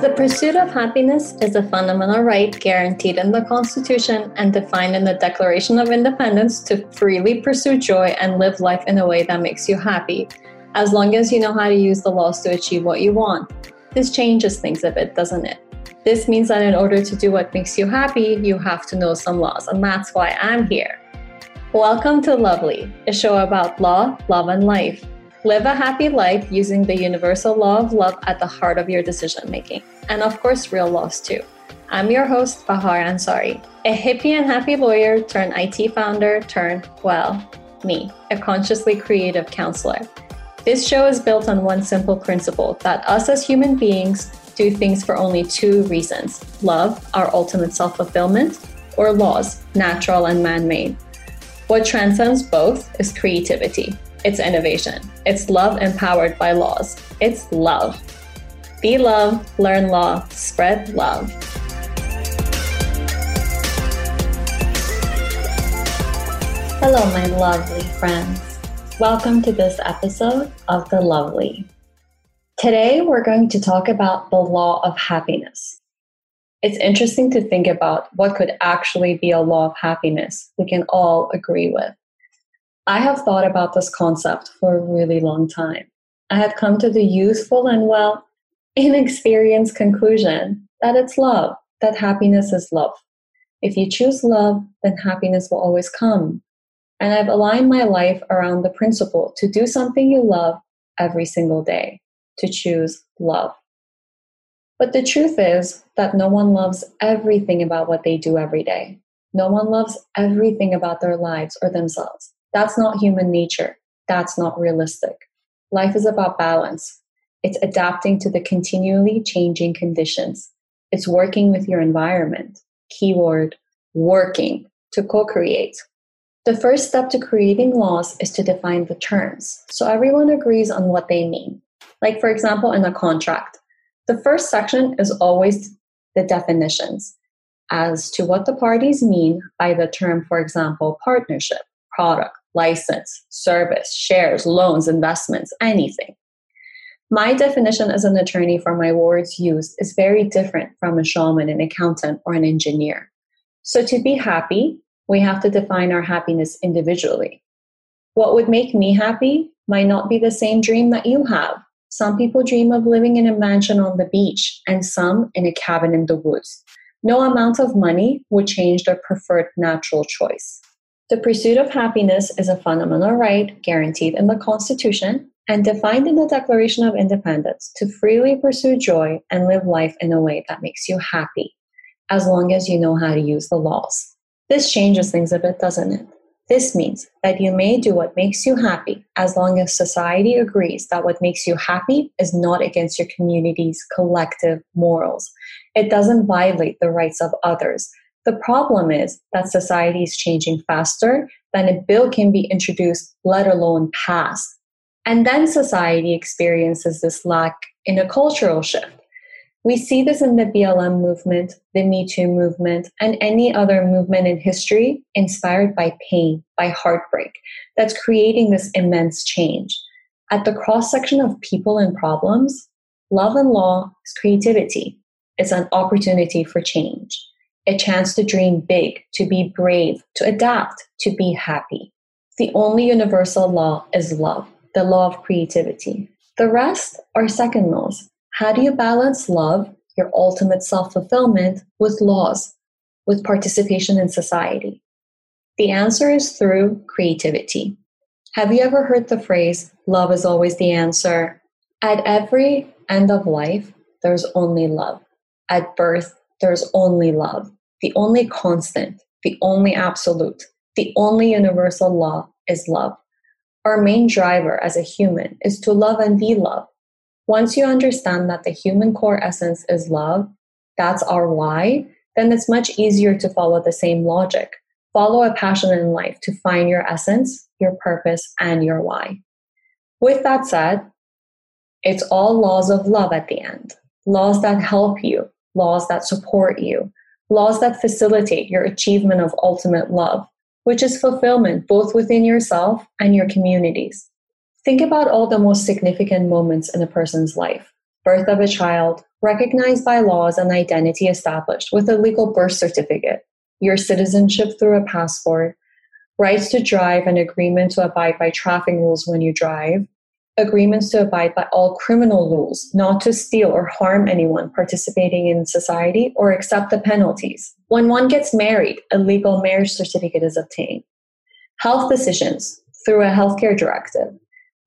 The pursuit of happiness is a fundamental right guaranteed in the Constitution and defined in the Declaration of Independence to freely pursue joy and live life in a way that makes you happy, as long as you know how to use the laws to achieve what you want. This changes things a bit, doesn't it? This means that in order to do what makes you happy, you have to know some laws, and that's why I'm here. Welcome to Lovely, a show about law, love, and life. Live a happy life using the universal law of love at the heart of your decision making, and of course, real laws too. I'm your host, Bahar Ansari, a hippie and happy lawyer turned IT founder turned, well, me, a consciously creative counselor. This show is built on one simple principle that us as human beings do things for only two reasons love, our ultimate self fulfillment, or laws, natural and man made. What transcends both is creativity, it's innovation, it's love empowered by laws, it's love. Be love, learn law, spread love. Hello, my lovely friends. Welcome to this episode of The Lovely. Today, we're going to talk about the law of happiness. It's interesting to think about what could actually be a law of happiness we can all agree with. I have thought about this concept for a really long time. I have come to the youthful and, well, inexperienced conclusion that it's love, that happiness is love. If you choose love, then happiness will always come. And I've aligned my life around the principle to do something you love every single day, to choose love. But the truth is that no one loves everything about what they do every day. No one loves everything about their lives or themselves. That's not human nature. That's not realistic. Life is about balance. It's adapting to the continually changing conditions. It's working with your environment. Keyword working to co create. The first step to creating laws is to define the terms so everyone agrees on what they mean. Like, for example, in a contract, the first section is always the definitions as to what the parties mean by the term, for example, partnership, product, license, service, shares, loans, investments, anything. My definition as an attorney for my words used is very different from a shaman, an accountant, or an engineer. So, to be happy, we have to define our happiness individually. What would make me happy might not be the same dream that you have. Some people dream of living in a mansion on the beach, and some in a cabin in the woods. No amount of money would change their preferred natural choice. The pursuit of happiness is a fundamental right guaranteed in the Constitution and defined in the Declaration of Independence to freely pursue joy and live life in a way that makes you happy, as long as you know how to use the laws. This changes things a bit, doesn't it? This means that you may do what makes you happy as long as society agrees that what makes you happy is not against your community's collective morals. It doesn't violate the rights of others. The problem is that society is changing faster than a bill can be introduced, let alone passed. And then society experiences this lack in a cultural shift. We see this in the BLM movement, the Me Too movement, and any other movement in history inspired by pain, by heartbreak, that's creating this immense change. At the cross section of people and problems, love and law is creativity. It's an opportunity for change, a chance to dream big, to be brave, to adapt, to be happy. The only universal law is love, the law of creativity. The rest are second laws how do you balance love, your ultimate self fulfillment, with laws, with participation in society? The answer is through creativity. Have you ever heard the phrase, love is always the answer? At every end of life, there's only love. At birth, there's only love. The only constant, the only absolute, the only universal law is love. Our main driver as a human is to love and be loved. Once you understand that the human core essence is love, that's our why, then it's much easier to follow the same logic. Follow a passion in life to find your essence, your purpose, and your why. With that said, it's all laws of love at the end. Laws that help you, laws that support you, laws that facilitate your achievement of ultimate love, which is fulfillment both within yourself and your communities. Think about all the most significant moments in a person's life birth of a child, recognized by laws and identity established with a legal birth certificate, your citizenship through a passport, rights to drive and agreement to abide by traffic rules when you drive, agreements to abide by all criminal rules, not to steal or harm anyone participating in society or accept the penalties. When one gets married, a legal marriage certificate is obtained. Health decisions through a healthcare directive,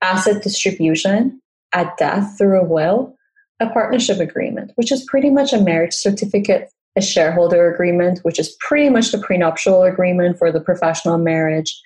asset distribution at death through a will, a partnership agreement, which is pretty much a marriage certificate, a shareholder agreement, which is pretty much the prenuptial agreement for the professional marriage.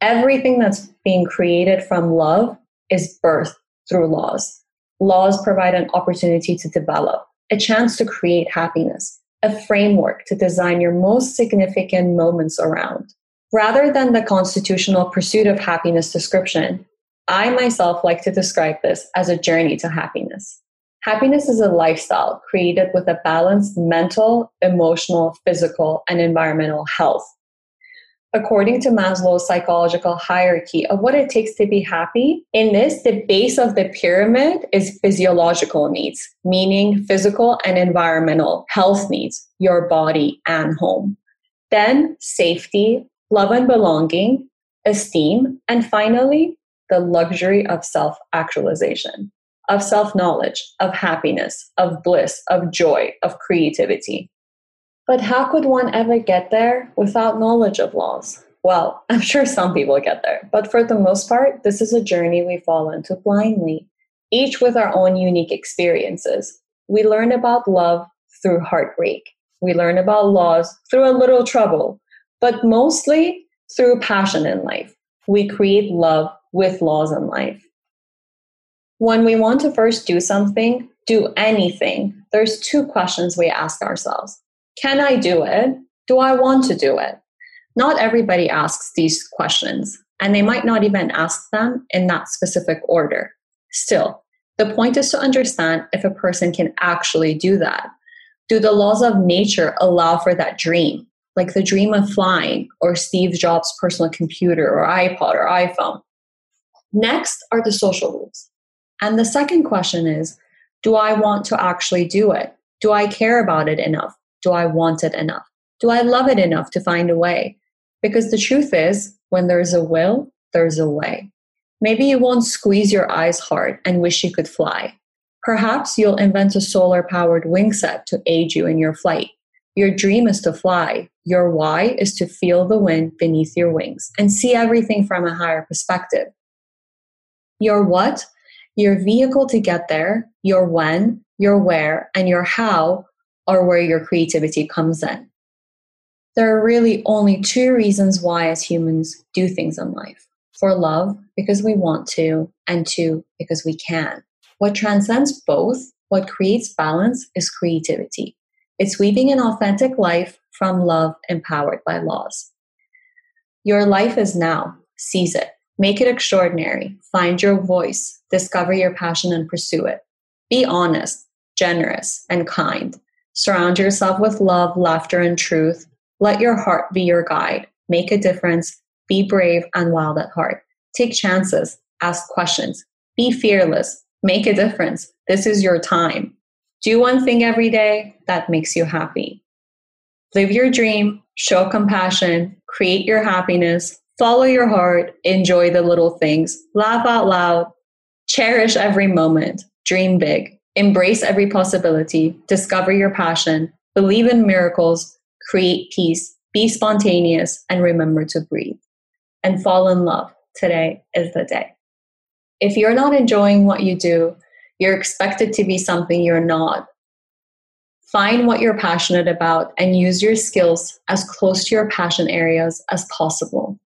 Everything that's being created from love is birth through laws. Laws provide an opportunity to develop, a chance to create happiness, a framework to design your most significant moments around. Rather than the constitutional pursuit of happiness description, I myself like to describe this as a journey to happiness. Happiness is a lifestyle created with a balanced mental, emotional, physical, and environmental health. According to Maslow's psychological hierarchy of what it takes to be happy, in this, the base of the pyramid is physiological needs, meaning physical and environmental health needs, your body and home. Then, safety, love and belonging, esteem, and finally, the luxury of self actualization of self knowledge, of happiness, of bliss, of joy, of creativity. But how could one ever get there without knowledge of laws? Well, I'm sure some people get there, but for the most part, this is a journey we fall into blindly, each with our own unique experiences. We learn about love through heartbreak. We learn about laws through a little trouble, but mostly through passion in life. We create love with laws in life. When we want to first do something, do anything, there's two questions we ask ourselves. Can I do it? Do I want to do it? Not everybody asks these questions, and they might not even ask them in that specific order. Still, the point is to understand if a person can actually do that. Do the laws of nature allow for that dream, like the dream of flying or Steve Jobs' personal computer or iPod or iPhone? Next are the social rules. And the second question is Do I want to actually do it? Do I care about it enough? Do I want it enough? Do I love it enough to find a way? Because the truth is, when there's a will, there's a way. Maybe you won't squeeze your eyes hard and wish you could fly. Perhaps you'll invent a solar powered wing set to aid you in your flight. Your dream is to fly. Your why is to feel the wind beneath your wings and see everything from a higher perspective. Your what your vehicle to get there, your when, your where, and your how are where your creativity comes in. There are really only two reasons why, as humans, do things in life for love, because we want to, and two, because we can. What transcends both, what creates balance, is creativity. It's weaving an authentic life from love empowered by laws. Your life is now. Seize it. Make it extraordinary. Find your voice. Discover your passion and pursue it. Be honest, generous, and kind. Surround yourself with love, laughter, and truth. Let your heart be your guide. Make a difference. Be brave and wild at heart. Take chances. Ask questions. Be fearless. Make a difference. This is your time. Do one thing every day that makes you happy. Live your dream, show compassion, create your happiness, Follow your heart, enjoy the little things, laugh out loud, cherish every moment, dream big, embrace every possibility, discover your passion, believe in miracles, create peace, be spontaneous, and remember to breathe. And fall in love. Today is the day. If you're not enjoying what you do, you're expected to be something you're not. Find what you're passionate about and use your skills as close to your passion areas as possible.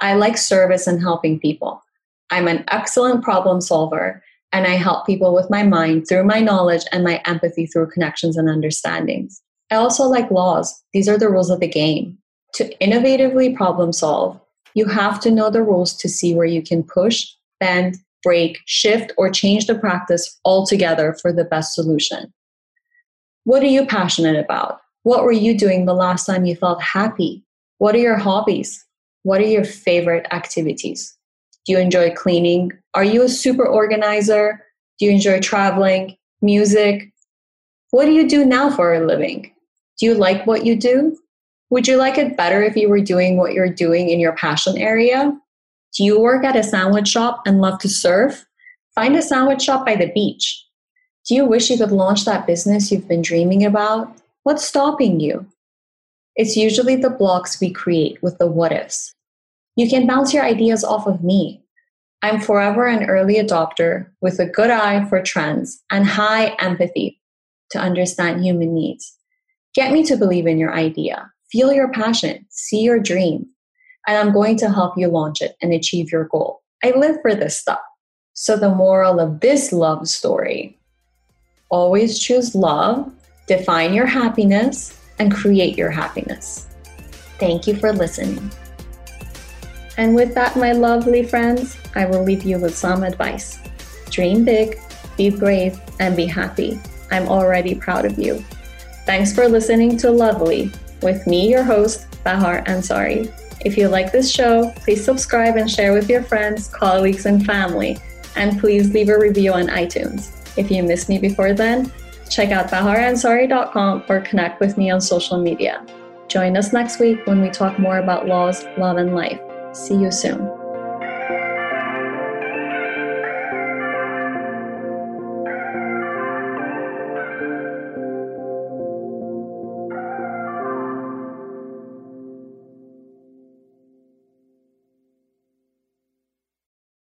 I like service and helping people. I'm an excellent problem solver, and I help people with my mind through my knowledge and my empathy through connections and understandings. I also like laws. These are the rules of the game. To innovatively problem solve, you have to know the rules to see where you can push, bend, break, shift, or change the practice altogether for the best solution. What are you passionate about? What were you doing the last time you felt happy? What are your hobbies? What are your favorite activities? Do you enjoy cleaning, Are you a super organizer? Do you enjoy traveling, music? What do you do now for a living? Do you like what you do? Would you like it better if you were doing what you're doing in your passion area? Do you work at a sandwich shop and love to surf? Find a sandwich shop by the beach. Do you wish you could launch that business you've been dreaming about? What's stopping you? It's usually the blocks we create with the what ifs. You can bounce your ideas off of me. I'm forever an early adopter with a good eye for trends and high empathy to understand human needs. Get me to believe in your idea, feel your passion, see your dream, and I'm going to help you launch it and achieve your goal. I live for this stuff. So, the moral of this love story always choose love, define your happiness, and create your happiness. Thank you for listening. And with that, my lovely friends, I will leave you with some advice. Dream big, be brave, and be happy. I'm already proud of you. Thanks for listening to Lovely with me, your host, Bahar Ansari. If you like this show, please subscribe and share with your friends, colleagues, and family. And please leave a review on iTunes. If you missed me before then, check out baharansari.com or connect with me on social media. Join us next week when we talk more about laws, love, and life. See you soon.